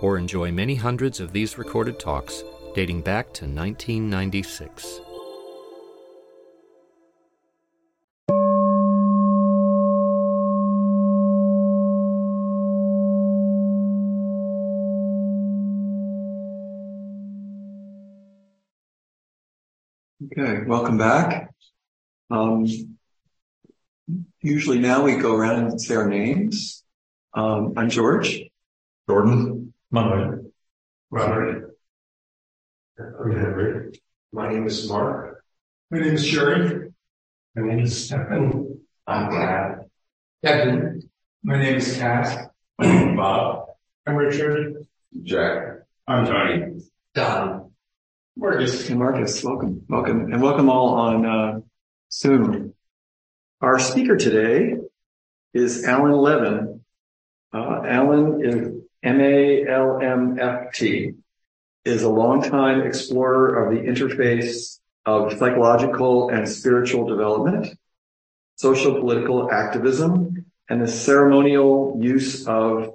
or enjoy many hundreds of these recorded talks dating back to 1996. Okay, welcome back. Um, usually now we go around and say our names. Um, I'm George. Jordan. Manuel. Robert. I'm Henry. My name is Mark. My name is Sherry. My name is Stephen. I'm Brad. Kevin. My name is Cass. Bob. I'm Richard. Jack. I'm Tony. Don. Marcus. And Marcus, welcome, welcome, and welcome all on uh, Zoom. Our speaker today is Alan Levin. Uh, Alan is M-A-L-M-F-T, is a longtime explorer of the interface of psychological and spiritual development, social political activism, and the ceremonial use of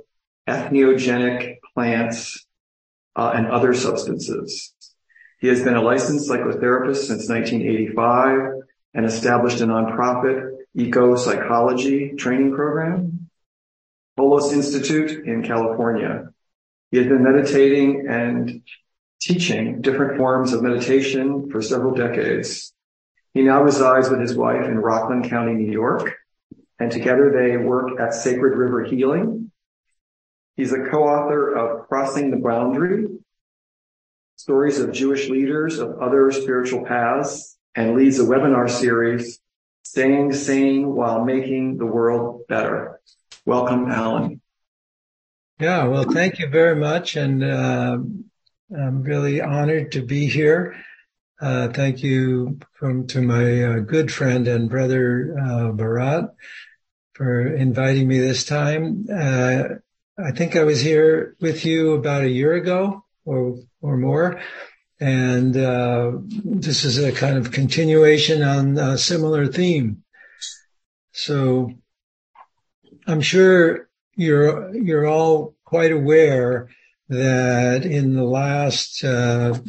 entheogenic plants uh, and other substances. He has been a licensed psychotherapist since 1985 and established a nonprofit eco-psychology training program, Holos Institute in California. He has been meditating and teaching different forms of meditation for several decades. He now resides with his wife in Rockland County, New York, and together they work at Sacred River Healing. He's a co-author of Crossing the Boundary, stories of Jewish leaders of other spiritual paths, and leads a webinar series, Staying Sane While Making the World Better. Welcome, Alan. Yeah, well, thank you very much. And uh, I'm really honored to be here. Uh, thank you from to my uh, good friend and brother uh, Bharat for inviting me this time. Uh, I think I was here with you about a year ago or or more, and uh, this is a kind of continuation on a similar theme. So I'm sure you're you're all quite aware that in the last uh,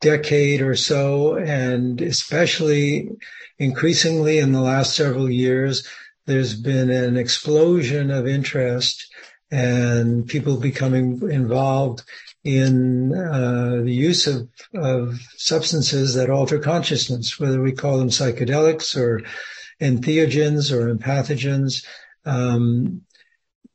decade or so, and especially increasingly in the last several years, there's been an explosion of interest and people becoming involved in uh, the use of, of substances that alter consciousness, whether we call them psychedelics or entheogens or empathogens. Um,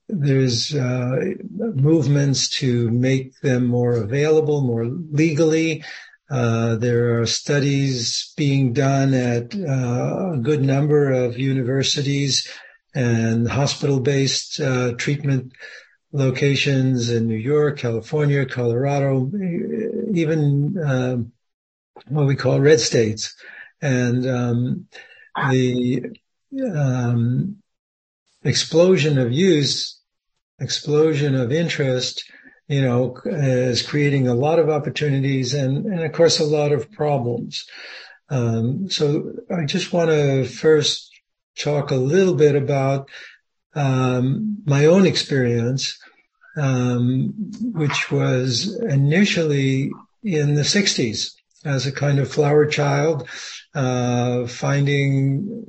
there's uh, movements to make them more available, more legally. Uh, there are studies being done at uh, a good number of universities and hospital-based uh, treatment locations in New York, California, Colorado, even um, what we call red states. And um, the um, explosion of use, explosion of interest, you know, is creating a lot of opportunities and, and of course, a lot of problems. Um, so I just want to first talk a little bit about um, my own experience, um, which was initially in the 60s as a kind of flower child, uh, finding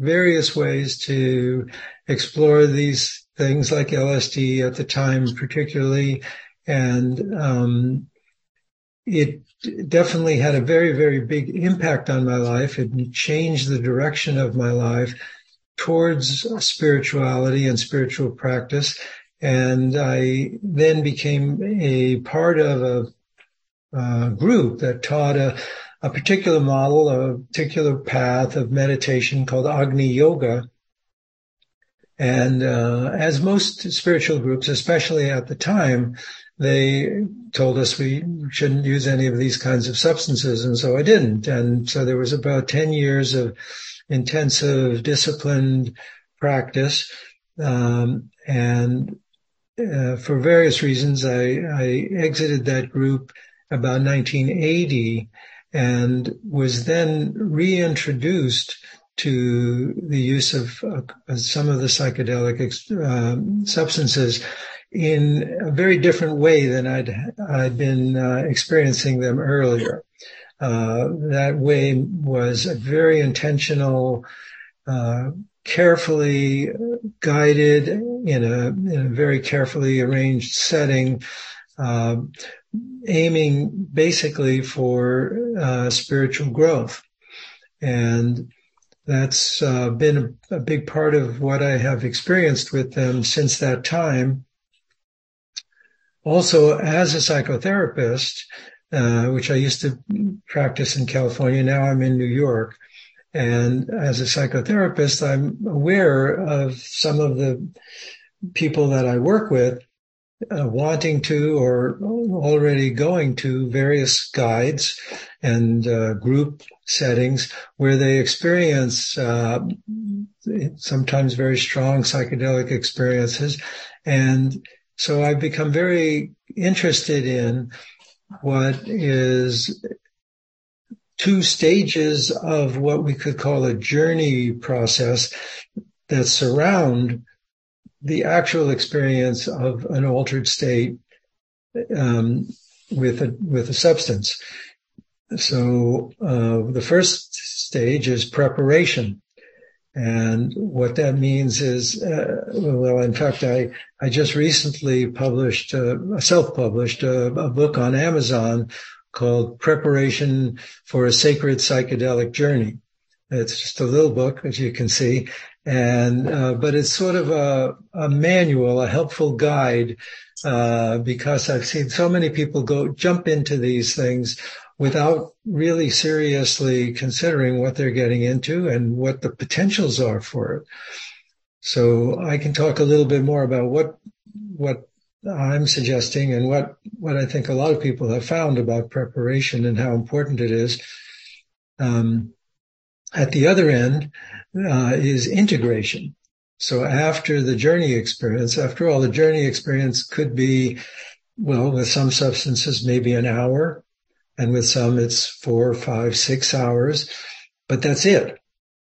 various ways to explore these things like LSD at the time, particularly. And, um, it definitely had a very, very big impact on my life. It changed the direction of my life towards spirituality and spiritual practice. And I then became a part of a, a group that taught a, a particular model, a particular path of meditation called Agni Yoga. And uh, as most spiritual groups, especially at the time, they told us we shouldn't use any of these kinds of substances. And so I didn't. And so there was about 10 years of intensive disciplined practice. Um, and uh, for various reasons, I, I exited that group about 1980 and was then reintroduced to the use of uh, some of the psychedelic uh, substances in a very different way than I'd I'd been uh, experiencing them earlier. Uh, that way was a very intentional, uh, carefully guided in a in a very carefully arranged setting, uh, aiming basically for uh, spiritual growth, and that's uh, been a, a big part of what I have experienced with them since that time also as a psychotherapist, uh, which I used to practice in California. Now I'm in New York. And as a psychotherapist, I'm aware of some of the people that I work with uh, wanting to or already going to various guides and uh, group settings where they experience uh, sometimes very strong psychedelic experiences. And so I've become very interested in what is two stages of what we could call a journey process that surround the actual experience of an altered state um, with a with a substance. So uh, the first stage is preparation, and what that means is, uh, well, in fact, I, I just recently published, uh, self-published uh, a book on Amazon called Preparation for a Sacred Psychedelic Journey. It's just a little book, as you can see. And, uh, but it's sort of a, a manual, a helpful guide, uh, because I've seen so many people go jump into these things without really seriously considering what they're getting into and what the potentials are for it. So I can talk a little bit more about what, what I'm suggesting and what, what I think a lot of people have found about preparation and how important it is. Um, at the other end uh, is integration. So after the journey experience, after all, the journey experience could be, well, with some substances, maybe an hour, and with some it's four, five, six hours, but that's it.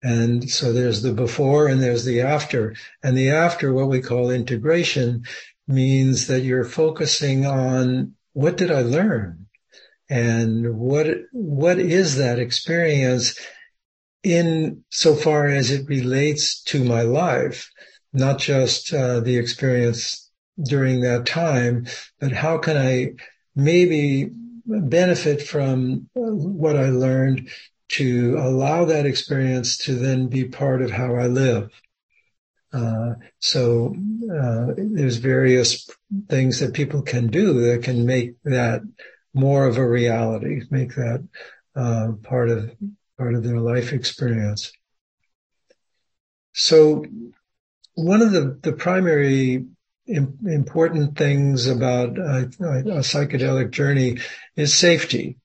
And so there's the before and there's the after. And the after, what we call integration, means that you're focusing on what did I learn? And what, what is that experience in so far as it relates to my life? Not just uh, the experience during that time, but how can I maybe benefit from what I learned to allow that experience to then be part of how I live. Uh, so uh, there's various things that people can do that can make that more of a reality, make that uh, part of part of their life experience. So one of the, the primary important things about a, a psychedelic journey is safety.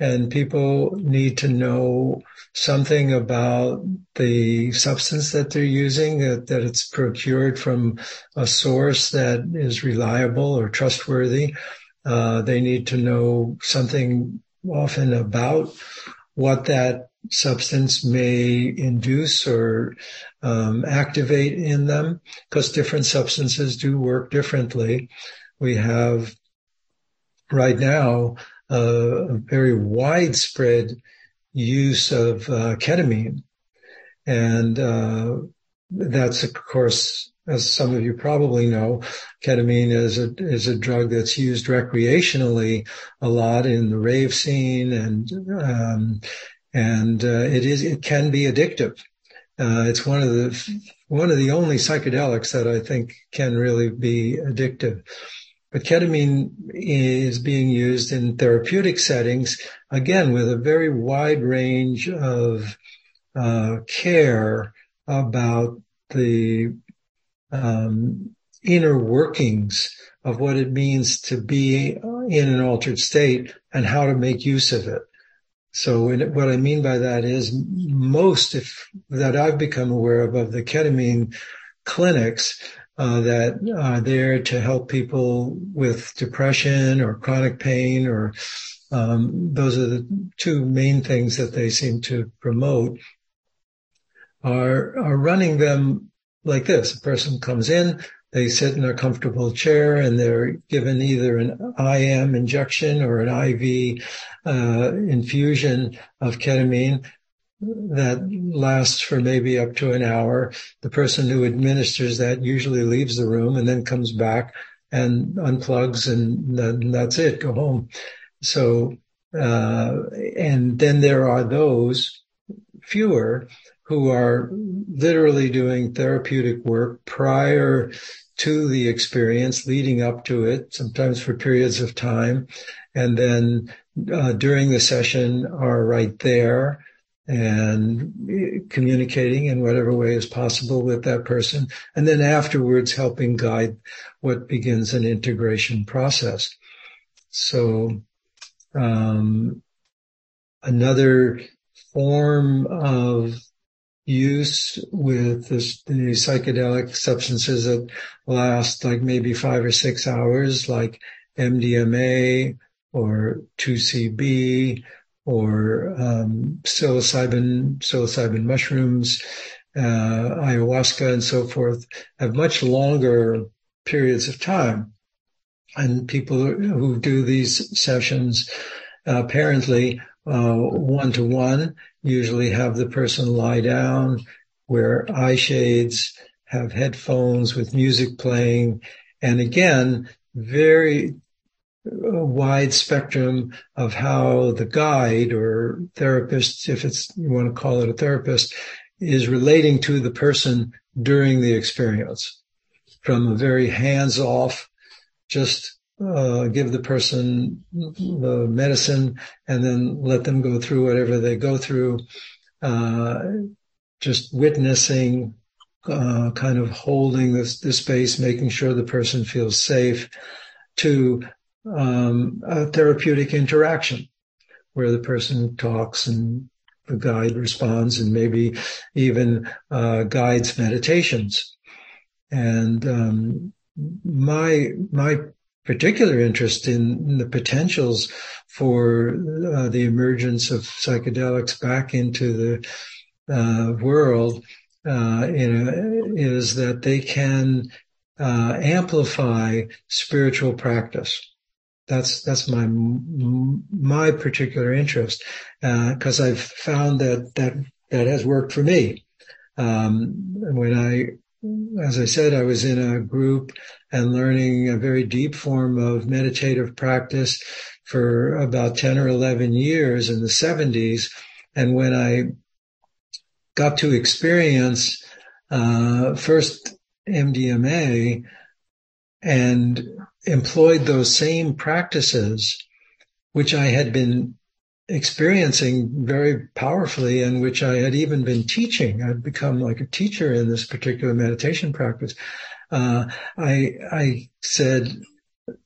And people need to know something about the substance that they're using, that, that it's procured from a source that is reliable or trustworthy. Uh, they need to know something often about what that substance may induce or um, activate in them because different substances do work differently. We have right now uh, a very widespread use of uh, ketamine. And uh, that's, of course, as some of you probably know, ketamine is a is a drug that's used recreationally a lot in the rave scene, and um, and uh, it is it can be addictive. Uh, it's one of the one of the only psychedelics that I think can really be addictive. But ketamine is being used in therapeutic settings, again, with a very wide range of uh, care about the um, inner workings of what it means to be in an altered state and how to make use of it. So what I mean by that is most if that I've become aware of of the ketamine clinics uh, that are there to help people with depression or chronic pain or um, those are the two main things that they seem to promote are are running them like this. A person comes in, they sit in a comfortable chair and they're given either an IM injection or an IV uh, infusion of ketamine that lasts for maybe up to an hour. The person who administers that usually leaves the room and then comes back and unplugs and, and that's it, go home. So, uh, and then there are those fewer who are literally doing therapeutic work prior to the experience leading up to it, sometimes for periods of time. And then uh, during the session are right there and communicating in whatever way is possible with that person. And then afterwards helping guide what begins an integration process. So, um, another form of use with this, the psychedelic substances that last like maybe five or six hours, like MDMA or 2CB or um, psilocybin, psilocybin mushrooms, uh, ayahuasca, and so forth, have much longer periods of time. And people who do these sessions uh, apparently one to one usually have the person lie down, wear eye shades, have headphones with music playing, and again, very uh, wide spectrum of how the guide or therapist, if it's you want to call it a therapist, is relating to the person during the experience. From a very hands off, just uh, give the person the medicine and then let them go through whatever they go through. Uh, just witnessing, uh, kind of holding this, space, making sure the person feels safe to um, a therapeutic interaction where the person talks and the guide responds and maybe even uh, guides meditations. And um, my my particular interest in, the potentials for uh, the emergence of psychedelics back into the uh, world uh, is that they can uh, amplify spiritual practice. That's that's my my particular interest because uh, I've found that that that has worked for me. Um, when I as I said, I was in a group and learning a very deep form of meditative practice for about 10 or 11 years in the 70s. And when I got to experience uh, first MDMA and employed those same practices, which I had been experiencing very powerfully and which I had even been teaching. I'd become like a teacher in this particular meditation practice. Uh, I, I said,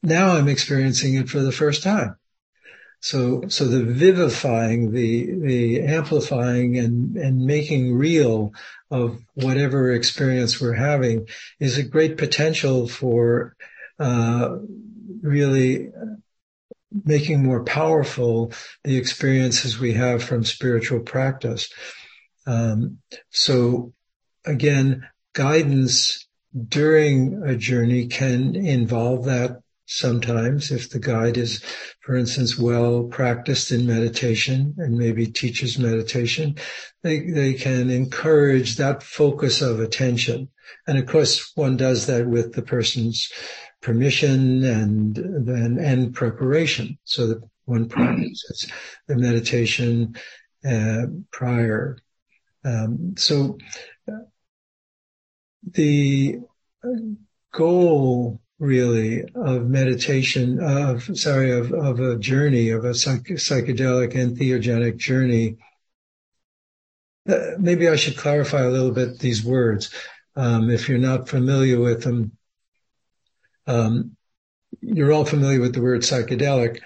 now I'm experiencing it for the first time. So, so the vivifying, the, the amplifying and, and making real of whatever experience we're having is a great potential for, uh, really making more powerful the experiences we have from spiritual practice. Um, so again, guidance during a journey can involve that sometimes if the guide is, for instance, well practiced in meditation and maybe teaches meditation, they, they can encourage that focus of attention. And of course, one does that with the person's permission and then and preparation so that one practices the meditation uh, prior. Um, so the goal really of meditation of sorry of of a journey of a psych- psychedelic entheogenic journey uh, maybe I should clarify a little bit these words um, if you're not familiar with them Um, you're all familiar with the word psychedelic,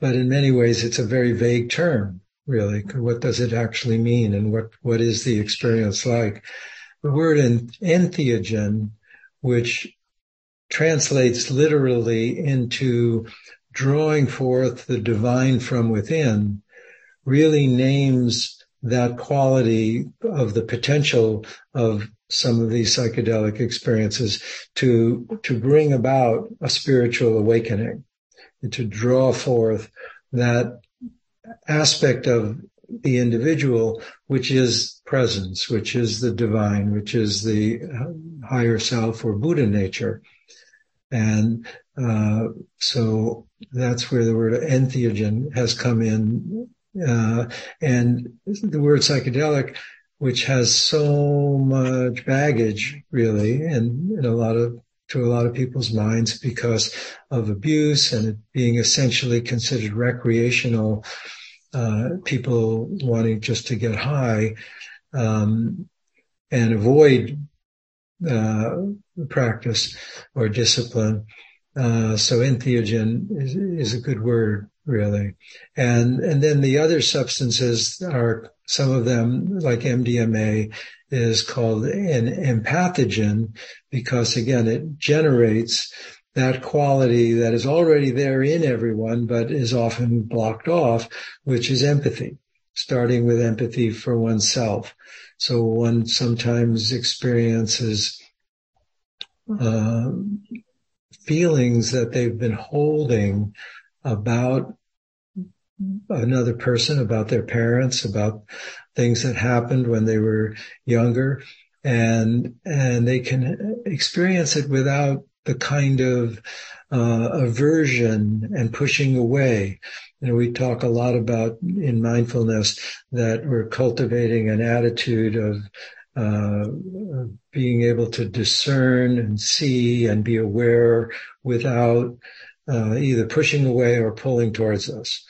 but in many ways it's a very vague term, really. What does it actually mean and what, what is the experience like? The word entheogen, which translates literally into drawing forth the divine from within, really names that quality of the potential of some of these psychedelic experiences to, to bring about a spiritual awakening and to draw forth that aspect of the individual, which is presence, which is the divine, which is the uh, higher self or Buddha nature. And uh, so that's where the word entheogen has come in. Uh, and the word psychedelic which has so much baggage really and, and a lot of to a lot of people's minds because of abuse and it being essentially considered recreational uh, people wanting just to get high um, and avoid uh, practice or discipline. Uh, so entheogen is, is a good word, really. And and then the other substances are some of them, like MDMA, is called an empathogen because again, it generates that quality that is already there in everyone, but is often blocked off, which is empathy, starting with empathy for oneself. So one sometimes experiences uh, feelings that they've been holding about another person, about their parents, about things that happened when they were younger. And, and they can experience it without the kind of uh, aversion and pushing away. Know, we talk a lot about in mindfulness that we're cultivating an attitude of uh, being able to discern and see and be aware without uh, either pushing away or pulling towards us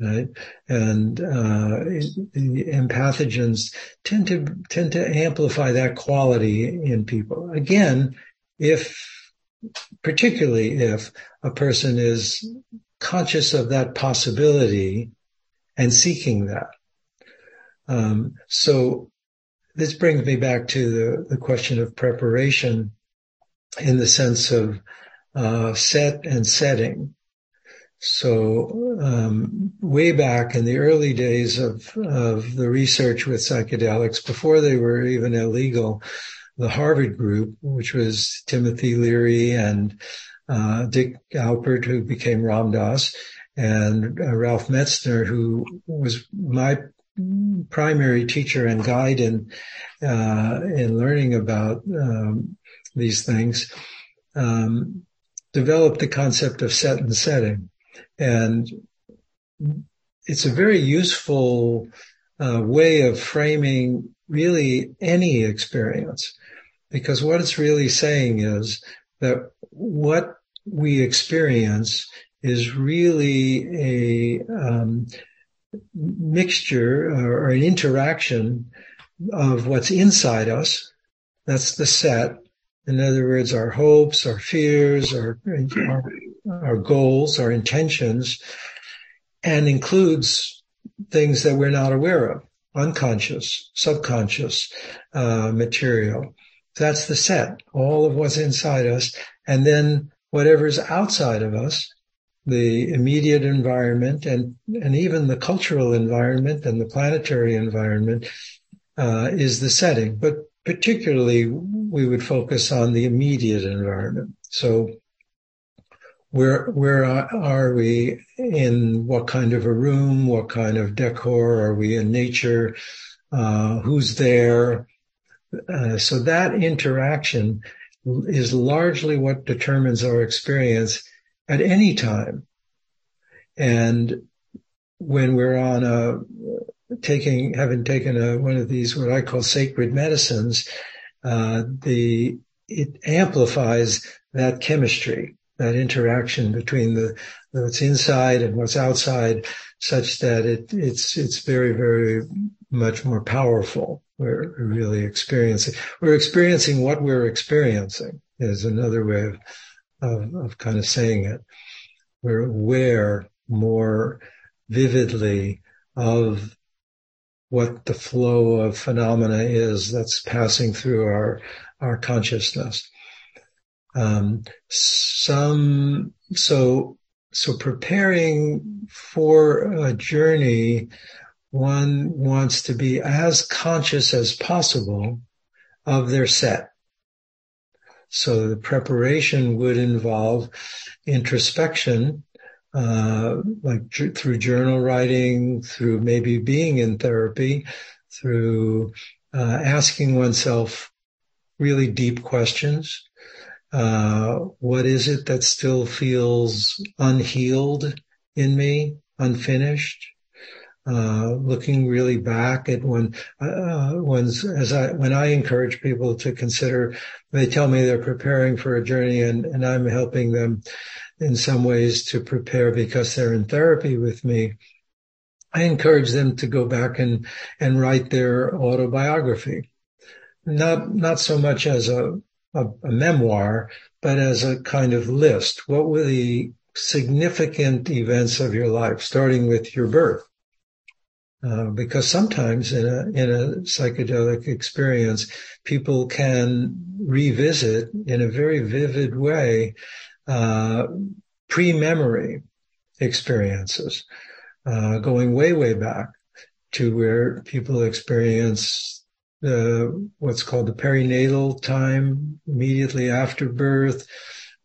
right? And uh, empathogens tend to tend to amplify that quality in people. Again, if particularly if a person is conscious of that possibility and seeking that. Um, so this brings me back to the, the question of preparation in the sense of uh, set and setting. So um, way back in the early days of of the research with psychedelics, before they were even illegal, the Harvard group, which was Timothy Leary and uh, Dick Alpert, who became Ram Dass, and uh, Ralph Metzner, who was my primary teacher and guide in uh, in learning about um, these things, um, developed the concept of set and setting. And it's a very useful uh, way of framing really any experience because what it's really saying is that what we experience is really a um, mixture or an interaction of what's inside us. That's the set. In other words, our hopes, our fears, our, our our goals, our intentions, and includes things that we're not aware of, unconscious, subconscious uh, material. That's the set, all of what's inside us. And then whatever's outside of us, the immediate environment and, and even the cultural environment and the planetary environment uh, is the setting. But particularly, we would focus on the immediate environment. So where where are we in what kind of a room what kind of decor are we in nature uh, who's there uh, so that interaction is largely what determines our experience at any time and when we're on a taking having taken a, one of these what i call sacred medicines uh, the it amplifies that chemistry that interaction between the what's inside and what's outside, such that it it's it's very very much more powerful. We're really experiencing we're experiencing what we're experiencing is another way of of, of kind of saying it. We're aware more vividly of what the flow of phenomena is that's passing through our our consciousness. Um, some so so preparing for a journey, one wants to be as conscious as possible of their set. So the preparation would involve introspection, uh, like through journal writing, through maybe being in therapy, through uh, asking oneself really deep questions. Uh, what is it that still feels unhealed in me, unfinished? Uh, looking really back at when, uh, when, as I, when I encourage people to consider, they tell me they're preparing for a journey and, and I'm helping them in some ways to prepare because they're in therapy with me. I encourage them to go back and, and write their autobiography. Not, not so much as a, a, a memoir, but as a kind of list. What were the significant events of your life, starting with your birth? Uh, because sometimes in a in a psychedelic experience, people can revisit in a very vivid way uh, pre-memory experiences, uh, going way way back to where people experience the what's called the perinatal time immediately after birth,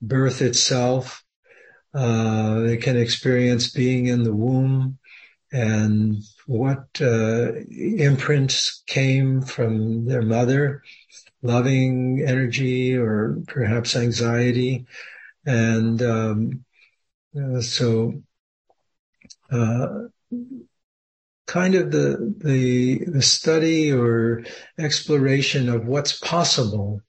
birth itself. Uh, they can experience being in the womb and what uh, imprints came from their mother, loving energy or perhaps anxiety. And um, uh, so, uh, kind of the, the, the study or exploration of what's possible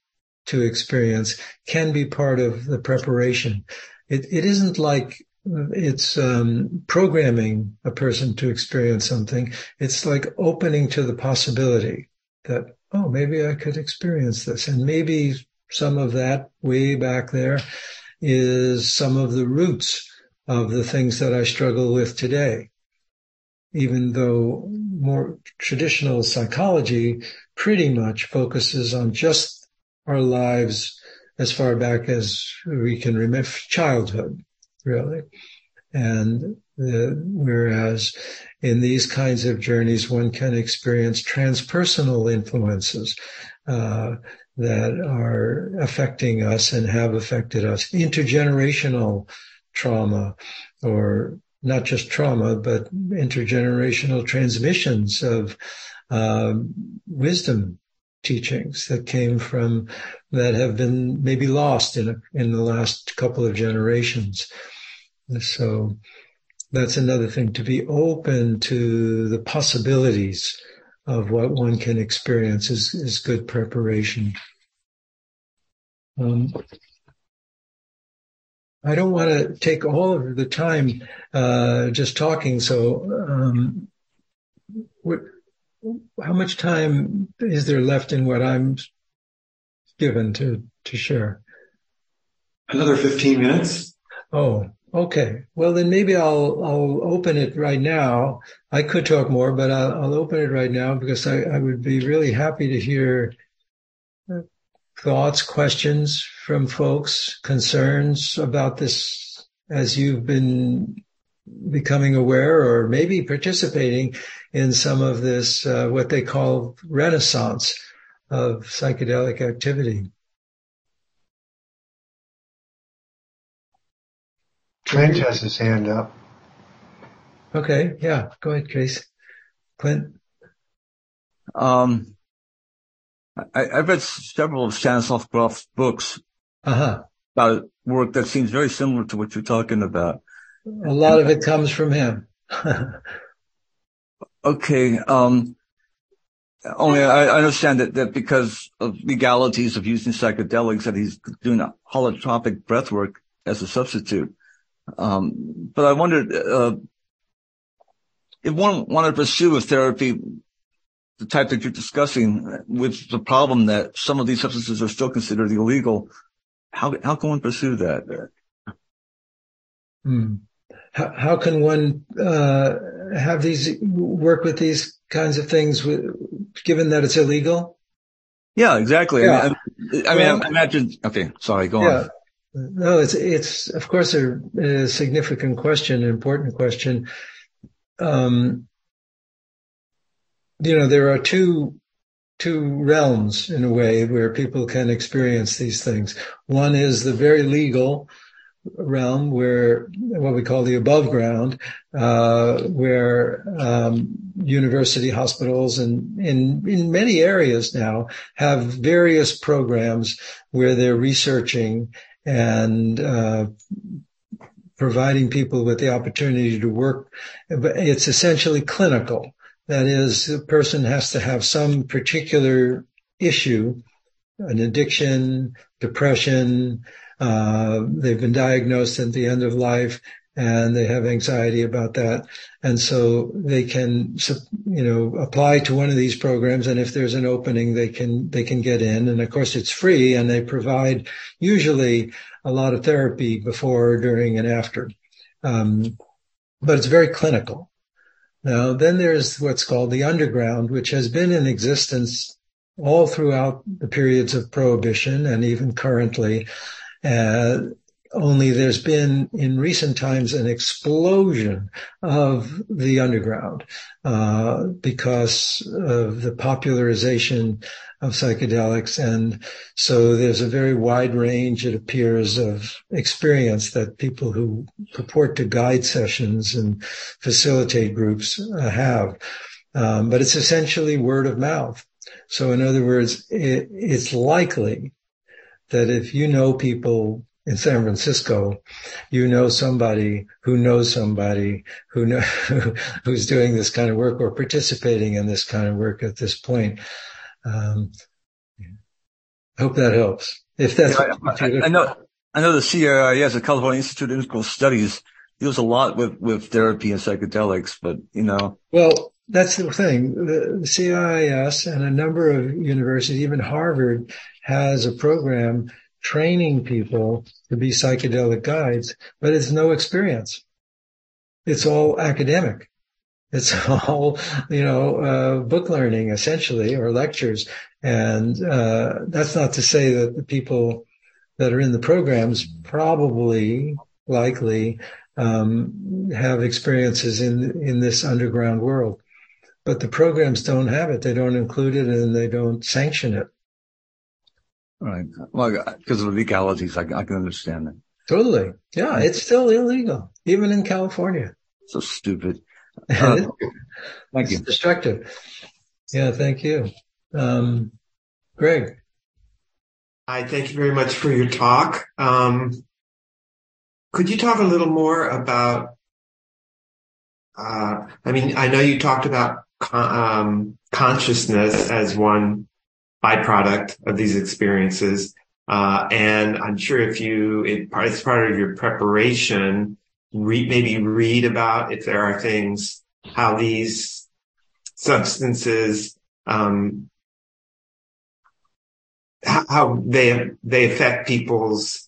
to experience can be part of the preparation. It, it isn't like it's um, programming a person to experience something. It's like opening to the possibility that, oh, maybe I could experience this. And maybe some of that way back there is some of the roots of the things that I struggle with today. Even though more traditional psychology pretty much focuses on just our lives as far back as we can remember childhood really. And the, whereas in these kinds of journeys, one can experience transpersonal influences uh, that are affecting us and have affected us, intergenerational trauma, or not just trauma, but intergenerational transmissions of uh, wisdom teachings that came from that have been maybe lost in a, in the last couple of generations. So that's another thing to be open to the possibilities of what one can experience is, is good preparation. Um, I don't want to take all of the time uh, just talking. So, um, what, how much time is there left in what I'm given to to share? Another fifteen minutes. Oh, Okay. Well, then maybe I'll I'll open it right now. I could talk more, but I'll, I'll open it right now because I, I would be really happy to hear thoughts, questions from folks, concerns about this as you've been becoming aware or maybe participating in some of this, uh, what they call renaissance of psychedelic activity. Clint has his hand up. Okay, yeah, go ahead, Chase. Clint. Um, I, have read several of Stanislav Grof's books uh-huh. about work that seems very similar to what you're talking about. A lot of it comes from him. okay. Um, only I, understand that, that because of legalities of using psychedelics that he's doing holotropic breath work as a substitute. Um, but I wondered, uh, if one wanted to pursue a therapy, the type that you're discussing with the problem that some of these substances are still considered illegal, how how can one pursue that? Hmm. How, how can one uh, have these work with these kinds of things, with, given that it's illegal? Yeah, exactly. Yeah. I mean, I, mean, I imagine. Okay, sorry. Go Yeah. on. No, it's it's of course a, a significant question, an important question. Um, you know, there are two two realms in a way where people can experience these things. One is the very legal realm where what we call the above ground, uh, where um, university hospitals and in in many areas now have various programs where they're researching and uh, providing people with the opportunity to work. But it's essentially clinical. That is, the person has to have some particular issue, an addiction, depression. Uh, they've been diagnosed at the end of life and they have anxiety about that. And so they can, you know, apply to one of these programs. And if there's an opening, they can, they can get in. And of course, it's free and they provide usually a lot of therapy before, during, and after. Um, but it's very clinical. Now, then there's what's called the underground, which has been in existence all throughout the periods of prohibition and even currently. Uh, only there's been in recent times an explosion of the underground uh, because of the popularization of psychedelics. And so there's a very wide range, it appears, of experience that people who purport to guide sessions and facilitate groups uh, have. Um, but it's essentially word of mouth. So in other words, it, it's likely that if you know people in San Francisco, you know somebody who knows somebody who know, who's doing this kind of work or participating in this kind of work at this point. Um, I hope that helps. If that's, Yeah, I, I know, I know the CIIS, the California Institute of Clinical Studies, deals a lot with, with therapy and psychedelics, but you know. Well, that's the thing. The, the CIIS and a number of universities, even Harvard, has a program training people to be psychedelic guides, but it's no experience. It's all academic. It's all, you know, uh, book learning essentially or lectures. And, uh, that's not to say that the people that are in the programs probably likely, um, have experiences in, in this underground world, but the programs don't have it. They don't include it and they don't sanction it. Right. Well, because of the legalities, I, I can understand that. Totally. Yeah. It's still illegal, even in California. So stupid. Uh, thank you. Destructive. Yeah. Thank you. Um, Greg. Hi, thank you very much for your talk. Um, could you talk a little more about, uh, I mean, I know you talked about con- um, consciousness as one byproduct of these experiences. Uh, and I'm sure if you, it, it's part of your preparation, maybe read about if there are things, how these substances, um, how, how they, they affect people's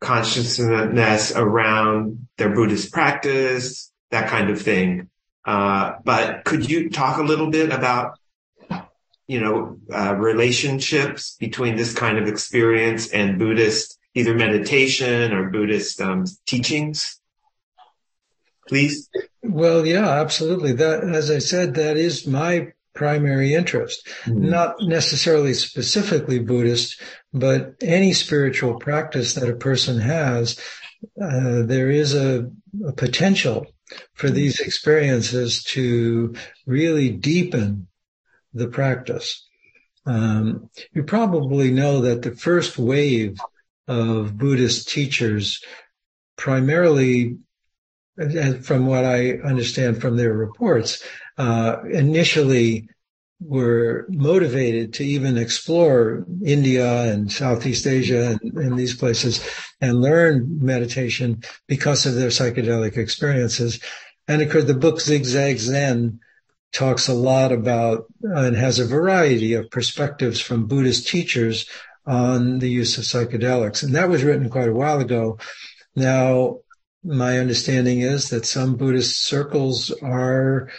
consciousness around their Buddhist practice, that kind of thing. Uh, but could you talk a little bit about you know, uh, relationships between this kind of experience and Buddhist, either meditation or Buddhist um, teachings? Please. Well, yeah, absolutely. That, as I said, that is my primary interest. Mm-hmm. Not necessarily specifically Buddhist, but any spiritual practice that a person has, uh, there is a, a potential for these experiences to really deepen the practice. Um, you probably know that the first wave of Buddhist teachers, primarily, from what I understand from their reports, uh, initially were motivated to even explore India and Southeast Asia and, and these places and learn meditation because of their psychedelic experiences. And of course, the book Zigzag Zen talks a lot about uh, and has a variety of perspectives from Buddhist teachers on the use of psychedelics. And that was written quite a while ago. Now, my understanding is that some Buddhist circles are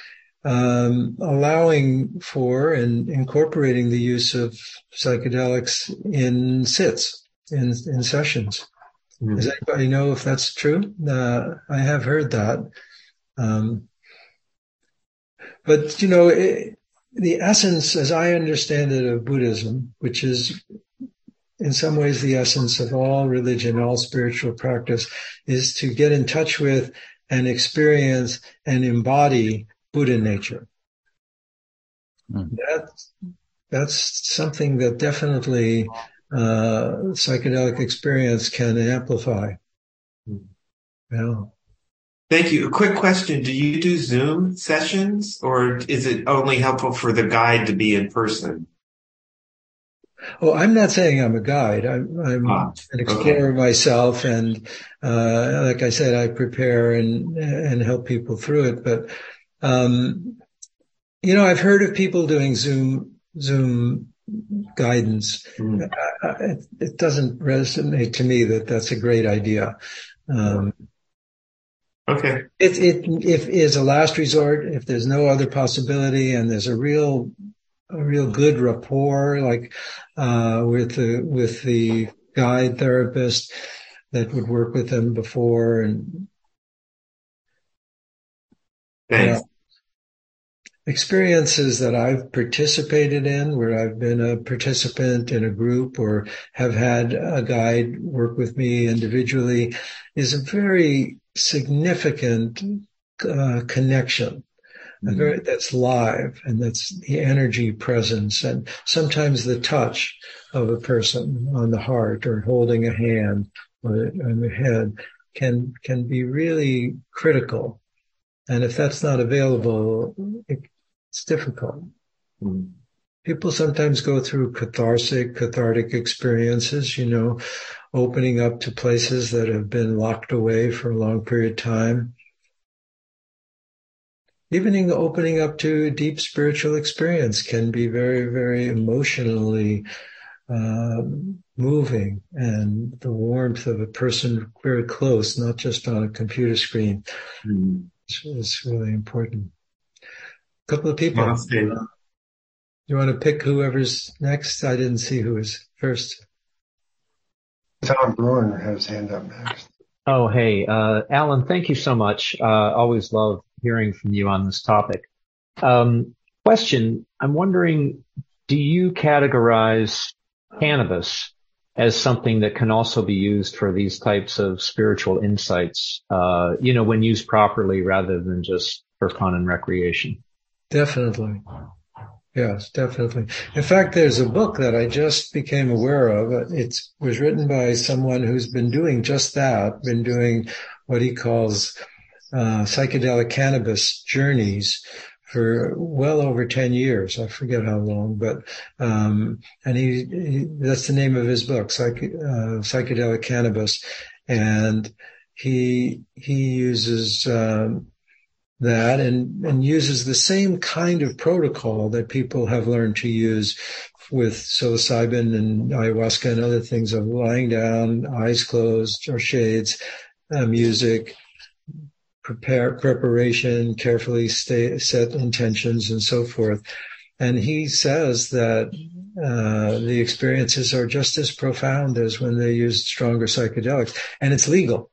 um, allowing for and incorporating the use of psychedelics in sits, in, in sessions. Mm. Does anybody know if that's true? Uh, I have heard that. Um, but, you know, it, the essence, as I understand it, of Buddhism, which is in some ways the essence of all religion, all spiritual practice, is to get in touch with and experience and embody Buddha nature. Mm. That's, that's something that definitely uh, psychedelic experience can amplify. Mm. Yeah. Thank you. A quick question. Do you do Zoom sessions or is it only helpful for the guide to be in person? Oh, I'm not saying I'm a guide. I'm, I'm ah, an explorer okay. myself. And, uh, like I said, I prepare and, and help people through it. But um, you know, I've heard of people doing Zoom Zoom guidance. Mm. It, it, doesn't resonate to me that that's a great idea. Um, okay. It, it, if is a last resort, if there's no other possibility and there's a real, a real good rapport, like, uh, with the, with the guide therapist that would work with them before and. Thanks. Experiences that I've participated in where I've been a participant in a group or have had a guide work with me individually is a very significant uh, connection. Mm-hmm. Very, that's live and that's the energy presence and sometimes the touch of a person on the heart or holding a hand or on the head can, can be really critical. And if that's not available, it, it's difficult. Mm. People sometimes go through cathartic, cathartic experiences, you know, opening up to places that have been locked away for a long period of time. Even opening up to a deep spiritual experience can be very, very emotionally uh, moving and the warmth of a person very close, not just on a computer screen, mm. is really important couple of people. Uh, you want to pick whoever's next? I didn't see who was first. Tom Brewer has hand up next. Oh, hey, uh, Alan, thank you so much. Uh, always love hearing from you on this topic. Um, question, I'm wondering, do you categorize cannabis as something that can also be used for these types of spiritual insights, uh, you know, when used properly rather than just for fun and recreation? Definitely. Yes, definitely. In fact, there's a book that I just became aware of. It was written by someone who's been doing just that, been doing what he calls uh, psychedelic cannabis journeys for well over 10 years. I forget how long, but, um, and he, he, that's the name of his book, Psych, uh, psychedelic cannabis. And he, he uses, um, that and, and uses the same kind of protocol that people have learned to use with psilocybin and ayahuasca and other things of lying down, eyes closed or shades, uh, music, prepare preparation, carefully stay, set intentions and so forth. And he says that uh, the experiences are just as profound as when they use stronger psychedelics, and it's legal.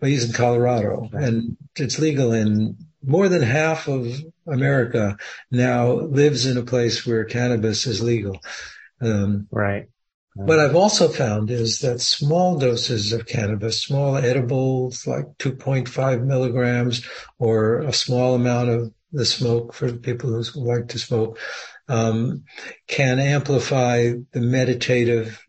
Well, he's in Colorado, and it's legal in more than half of America now lives in a place where cannabis is legal. Um, right. What I've also found is that small doses of cannabis, small edibles like 2.5 milligrams or a small amount of the smoke for people who like to smoke, um, can amplify the meditative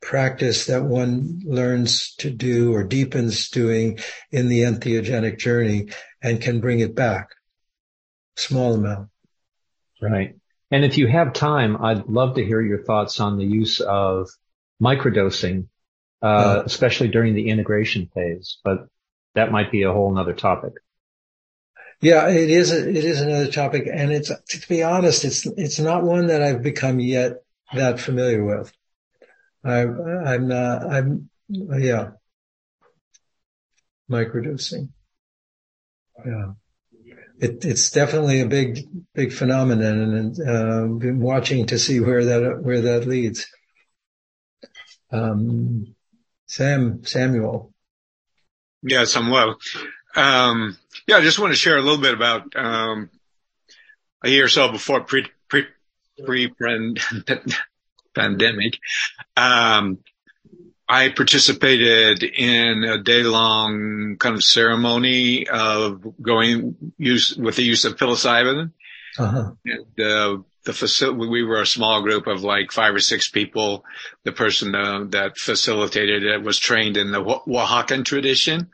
practice that one learns to do or deepens doing in the entheogenic journey and can bring it back. Small amount. Right. And if you have time, I'd love to hear your thoughts on the use of microdosing, uh, especially during the integration phase, but that might be a whole nother topic. Yeah, it is. A, it is another topic, and it's to be honest, it's it's not one that I've become yet that familiar with. I, I'm not, I'm, yeah. Microdosing. Yeah. It, it's definitely a big, big phenomenon and, uh, been watching to see where that, where that leads. Um, Sam, Samuel. Yes, I'm well. Um, yeah, I just want to share a little bit about, um, a year or so before pre, pre, pre pandemic. Um, I participated in a day long kind of ceremony of going use with the use of psilocybin. Uh-huh. And, uh, the facility, we were a small group of like five or six people. The person uh, that facilitated it was trained in the Oaxacan tradition.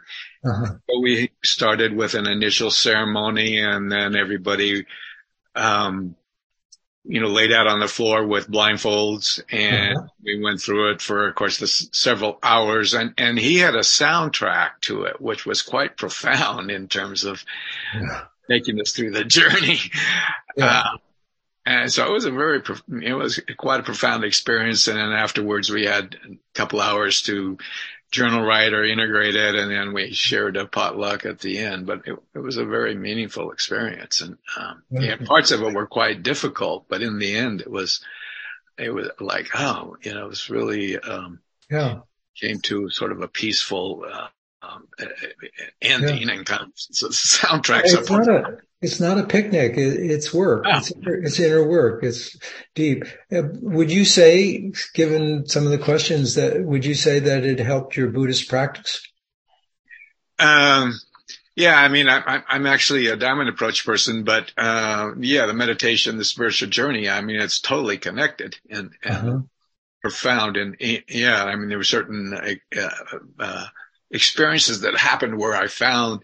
Uh-huh. So we started with an initial ceremony and then everybody, um, you know, laid out on the floor with blindfolds and uh-huh. we went through it for, of course, the several hours and, and he had a soundtrack to it, which was quite profound in terms of yeah. taking us through the journey. Yeah. Uh, and so it was a very, it was quite a profound experience. And then afterwards we had a couple hours to journal writer integrated. And then we shared a potluck at the end, but it, it was a very meaningful experience. And, um, yeah, parts of it were quite difficult, but in the end it was, it was like, oh, you know, it was really, um, yeah, came to sort of a peaceful, uh, um, ending yeah. and kind of so soundtracks. It's not a, it's not a picnic. it's work. Oh. It's, it's, inner work. It's deep. Uh, would you say, given some of the questions that, would you say that it helped your Buddhist practice? Um, yeah, I mean, I, am actually a diamond approach person, but, uh, yeah, the meditation, the spiritual journey, I mean, it's totally connected and, and uh-huh. profound. And yeah, I mean, there were certain, uh, uh, experiences that happened where I found,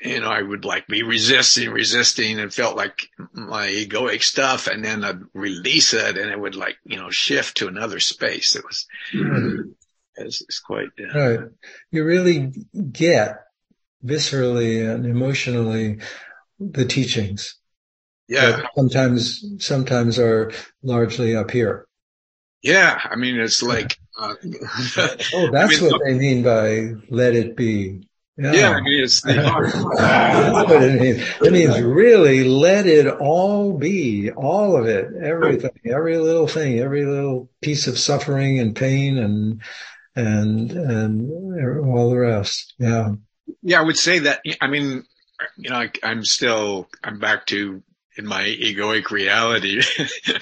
you know, I would like be resisting, resisting and felt like my egoic stuff and then I'd release it and it would like, you know, shift to another space. It was, mm-hmm. it's, it's, quite, uh, right. You really get viscerally and emotionally the teachings. Yeah. Sometimes, sometimes are largely up here. Yeah. I mean, it's like, uh, oh, that's I mean, what they mean by let it be. Yeah, yeah I mean, it's the That's what it means. It means really let it all be, all of it, everything, every little thing, every little piece of suffering and pain and, and, and all the rest. Yeah. Yeah, I would say that, I mean, you know, I, I'm still, I'm back to in my egoic reality,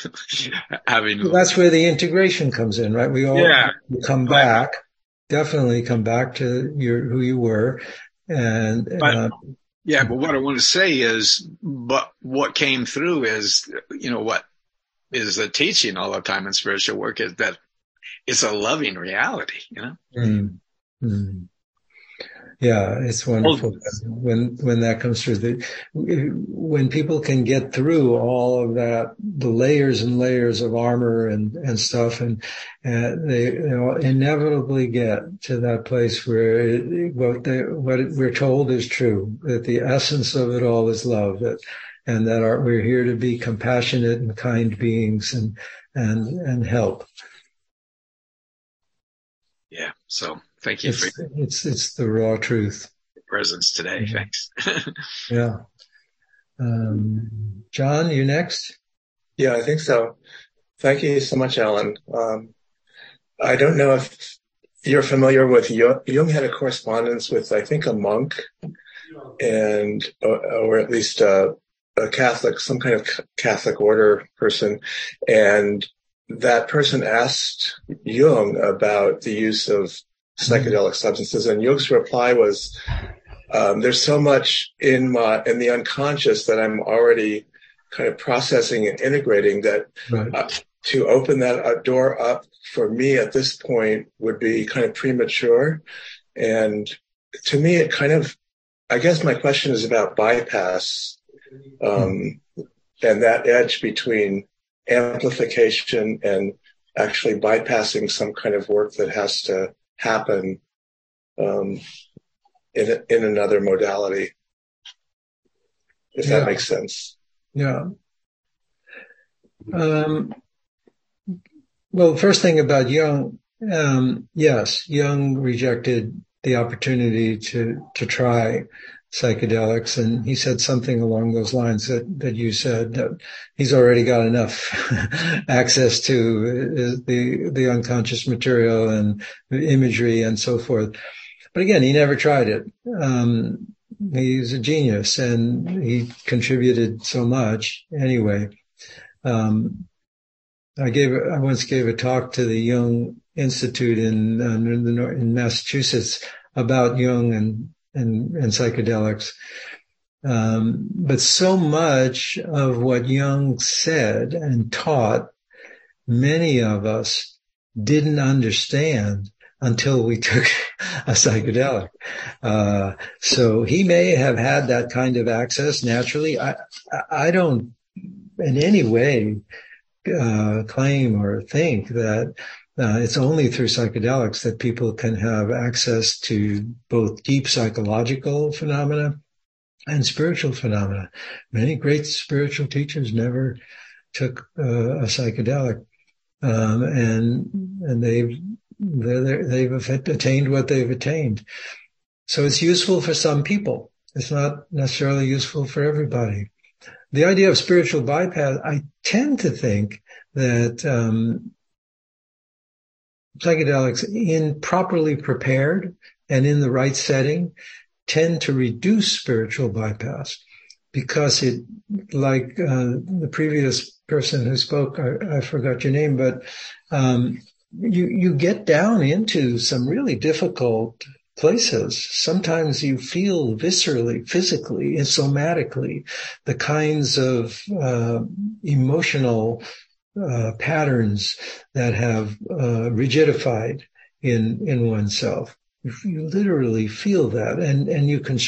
having. Well, that's where the integration comes in, right? We all yeah. come back, definitely come back to your, who you were. And, but, uh, yeah, but what I want to say is, but what came through is, you know, what is the teaching all the time in spiritual work is that it's a loving reality, you know? Mm-hmm. Yeah, it's wonderful when when that comes through. The, when people can get through all of that, the layers and layers of armor and and stuff, and, and they inevitably get to that place where it, what they what we're told is true that the essence of it all is love. That and that our, we're here to be compassionate and kind beings and and and help. Yeah. So Thank you it's, for it's it's the raw truth. Presence today. Mm-hmm. Thanks. yeah. Um, John, you next? Yeah, I think so. Thank you so much, Alan. Um, I don't know if you're familiar with Jung. Jung had a correspondence with, I think, a monk and, or at least a, a Catholic, some kind of Catholic order person. And that person asked Jung about the use of psychedelic substances. And Jung's reply was, um, there's so much in my, in the unconscious that I'm already kind of processing and integrating that right. uh, to open that uh, door up for me at this point would be kind of premature. And to me, it kind of, I guess my question is about bypass, um, and that edge between amplification and actually bypassing some kind of work that has to happen um, in in another modality, if yeah. that makes sense. Yeah. Um, well, first thing about Jung, um, yes, Jung rejected the opportunity to to try psychedelics, and he said something along those lines that that you said that he's already got enough access to the the unconscious material and imagery and so forth. But again, he never tried it. Um, he's a genius, and he contributed so much anyway. Um, I gave I once gave a talk to the Jung Institute in uh, in Massachusetts about Jung and and, and psychedelics. Um, but so much of what Jung said and taught, many of us didn't understand until we took a psychedelic. Uh, so he may have had that kind of access naturally. I, I don't in any way uh, claim or think that uh, it's only through psychedelics that people can have access to both deep psychological phenomena and spiritual phenomena. Many great spiritual teachers never took uh, a psychedelic, um, and and they've they've attained what they've attained. So it's useful for some people. It's not necessarily useful for everybody. The idea of spiritual bypass, I tend to think that um, psychedelics in properly prepared and in the right setting tend to reduce spiritual bypass because it, like uh, the previous person who spoke, I, I forgot your name, but um, you you get down into some really difficult places. Sometimes you feel viscerally, physically, and somatically the kinds of uh, emotional uh, patterns that have uh, rigidified in in oneself. You literally feel that, and and you can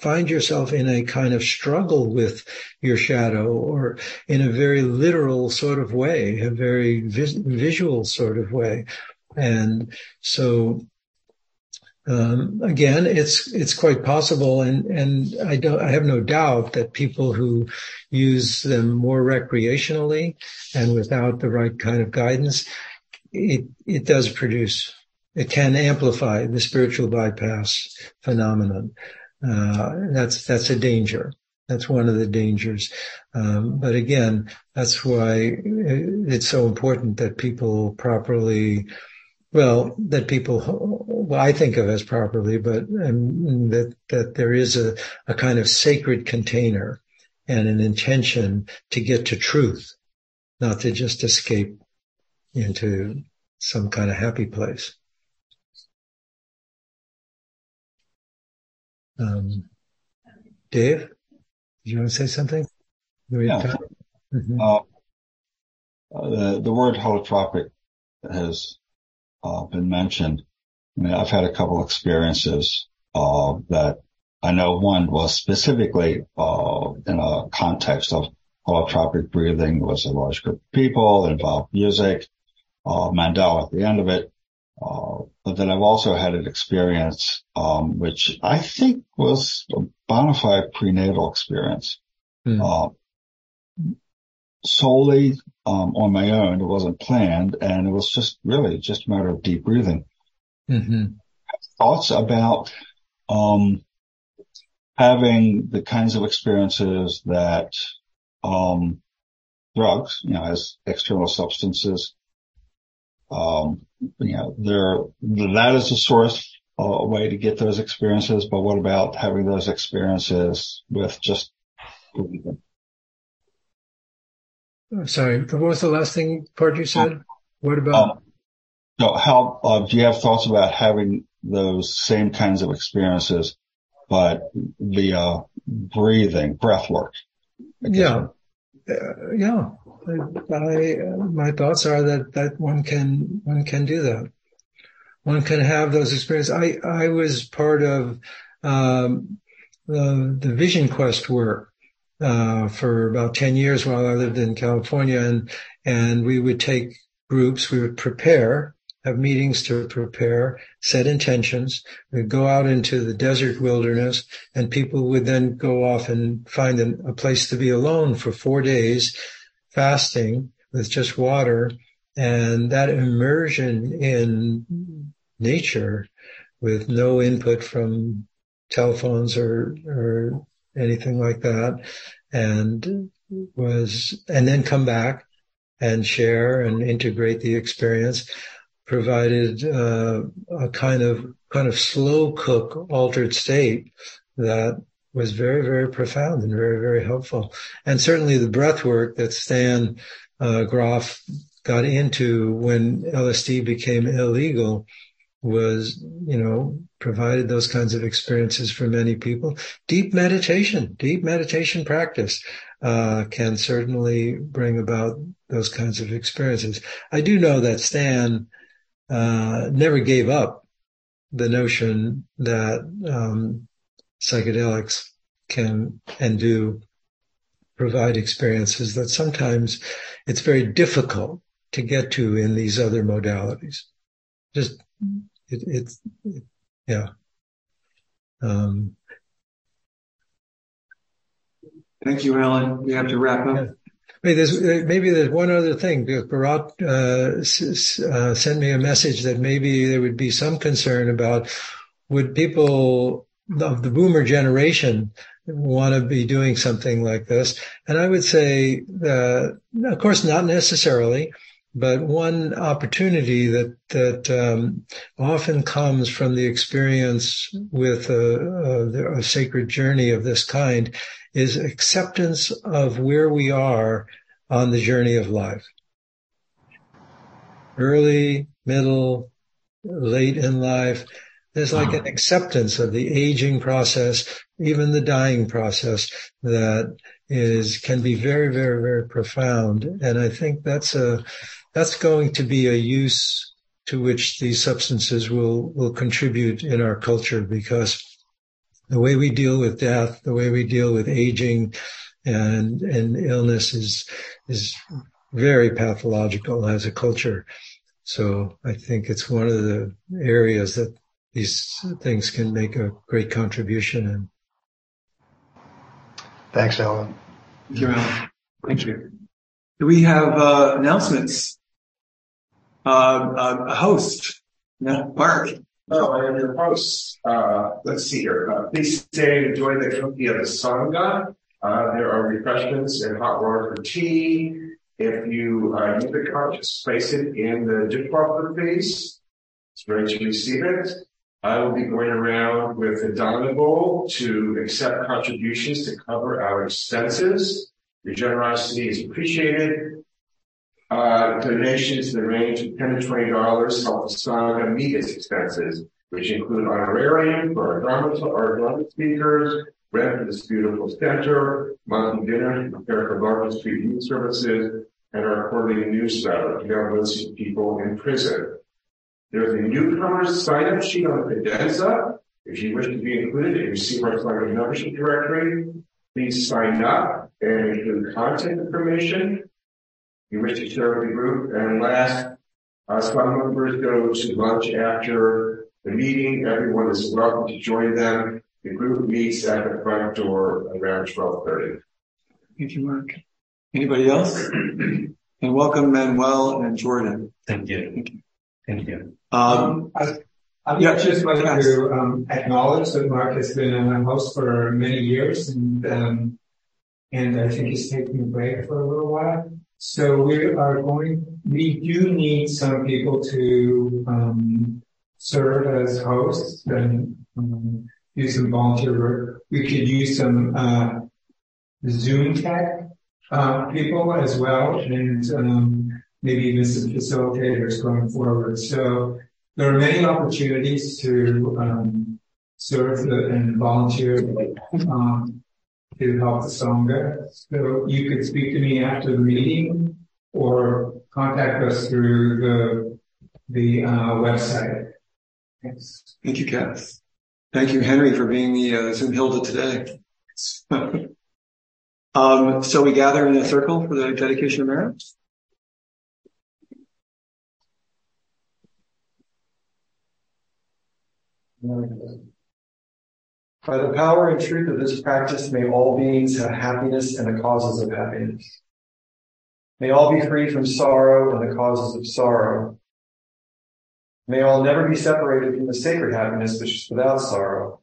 find yourself in a kind of struggle with your shadow, or in a very literal sort of way, a very vis- visual sort of way, and so um, again, it's it's quite possible, and and I don't I have no doubt that people who use them more recreationally and without the right kind of guidance, it it does produce it can amplify the spiritual bypass phenomenon. Uh, that's that's a danger. That's one of the dangers. Um, but again, that's why it's so important that people properly well, that people, well, I think of as properly, but um, that, that there is a, a kind of sacred container and an intention to get to truth, not to just escape into some kind of happy place. Um, Dave, do you want to say something? Yeah. Mm-hmm. Uh, the, the word holotropic has uh, been mentioned. I mean, I've had a couple experiences uh, that I know one was specifically uh, in a context of holotropic breathing. It was a large group of people, involved music, uh, mandala at the end of it. Uh, but then I've also had an experience, um, which I think was a bona fide prenatal experience. Mm. Uh, solely um, on my own. It wasn't planned, and it was just really just a matter of deep breathing. Mm-hmm. Thoughts about um, having the kinds of experiences that um, drugs, you know, as external substances, um, you know, there that is a source, uh, a way to get those experiences. But what about having those experiences with just breathing? Sorry, what was the last thing part you said? What about? Um, so how, uh, do you have thoughts about having those same kinds of experiences, but via breathing, breath work? Yeah. Uh, yeah. I, my thoughts are that, that one can, one can do that. One can have those experiences. I, I was part of, um, the, the Vision Quest work uh, for about 10 years while I lived in California. And, and we would take groups, we would prepare, have meetings to prepare, set intentions. We'd go out into the desert wilderness and people would then go off and find a place to be alone for four days, fasting with just water And that immersion in nature with no input from telephones or, or anything like that. And was, and then come back and share and integrate the experience provided uh, a kind of kind of slow cook altered state that was very very profound and very very helpful and certainly the breath work that stan uh, grof got into when lsd became illegal was you know provided those kinds of experiences for many people deep meditation deep meditation practice uh, can certainly bring about those kinds of experiences. I do know that Stan uh, never gave up the notion that um, psychedelics can and do provide experiences that sometimes it's very difficult to get to in these other modalities. Just it, it's it, yeah. Um, Thank you, Alan. We have to wrap up. Maybe there's, maybe there's one other thing. Bharat uh, s- uh, sent me a message that maybe there would be some concern about would people of the boomer generation want to be doing something like this. And I would say, uh, of course, not necessarily, but one opportunity that that um, often comes from the experience with a, a, a sacred journey of this kind is acceptance of where we are on the journey of life. Early, middle, late in life. There's like an acceptance of the aging process, even the dying process that is, can be very, very, very profound. And I think that's a, that's going to be a use to which these substances will, will contribute in our culture because the way we deal with death, the way we deal with aging and, and illness is, is very pathological as a culture. So I think it's one of the areas that these things can make a great contribution in. Thanks, Alan. Thank you, Alan. Thank you. Do we have uh, announcements? Uh, uh, a host, yeah, Mark. Oh, I am your host. Uh, let's see here. Uh, please stay and enjoy the company of the Sangha. Uh, there are refreshments and hot water for tea. If you uh, use the cup, just place it in the dishwasher, please. It's ready to receive it. I will be going around with a dana bowl to accept contributions to cover our expenses. Your generosity is appreciated. Uh, donations in the range of 10 to $20 help the Sangha meet expenses, which include honorarium for our Dharma, our Dharma speakers, rent for this beautiful center, monthly dinner to prepare for Larkin Street youth services, and our quarterly newsletter to help those people in prison. There's a newcomers sign-up sheet on the credenza. If you wish to be included and receive our Sangha membership directory, please sign up and include contact information you wish to share with the group. And last, uh, some members go to lunch after the meeting. Everyone is welcome to join them. The group meets at the front door around 1230. Thank you, Mark. Anybody else? and welcome Manuel and Jordan. Thank you. Thank you. Thank you. Um, I, I'd yeah, just like yes. to um, acknowledge that Mark has been a host for many years and um, and I think he's taking a break for a little while. So we are going, we do need some people to um, serve as hosts and um, do some volunteer work. We could use some uh, Zoom tech uh, people as well and um, maybe even some facilitators going forward. So there are many opportunities to um, serve and volunteer um, to help the Sangha. So you could speak to me after the meeting or contact us through the the uh, website. Thanks. Thank you, Cass. Thank you, Henry, for being the uh, Zoom Hilda today. um, so we gather in a circle for the dedication of merit. By the power and truth of this practice, may all beings have happiness and the causes of happiness. May all be free from sorrow and the causes of sorrow. May all never be separated from the sacred happiness which is without sorrow.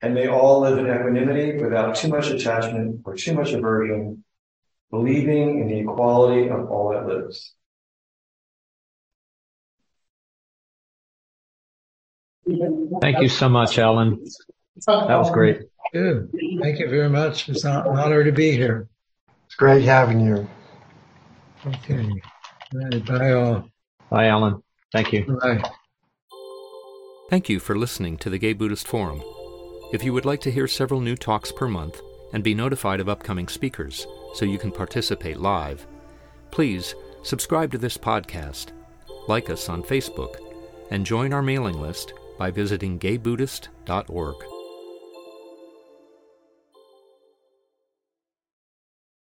And may all live in equanimity without too much attachment or too much aversion, believing in the equality of all that lives. Thank you so much, Alan. That was great. Good. Thank you very much. It's an honor to be here. It's great having you. Okay. Right, bye all. Bye, Alan. Thank you. Bye. Thank you for listening to the Gay Buddhist Forum. If you would like to hear several new talks per month and be notified of upcoming speakers so you can participate live, please subscribe to this podcast, like us on Facebook, and join our mailing list by visiting gaybuddhist.org.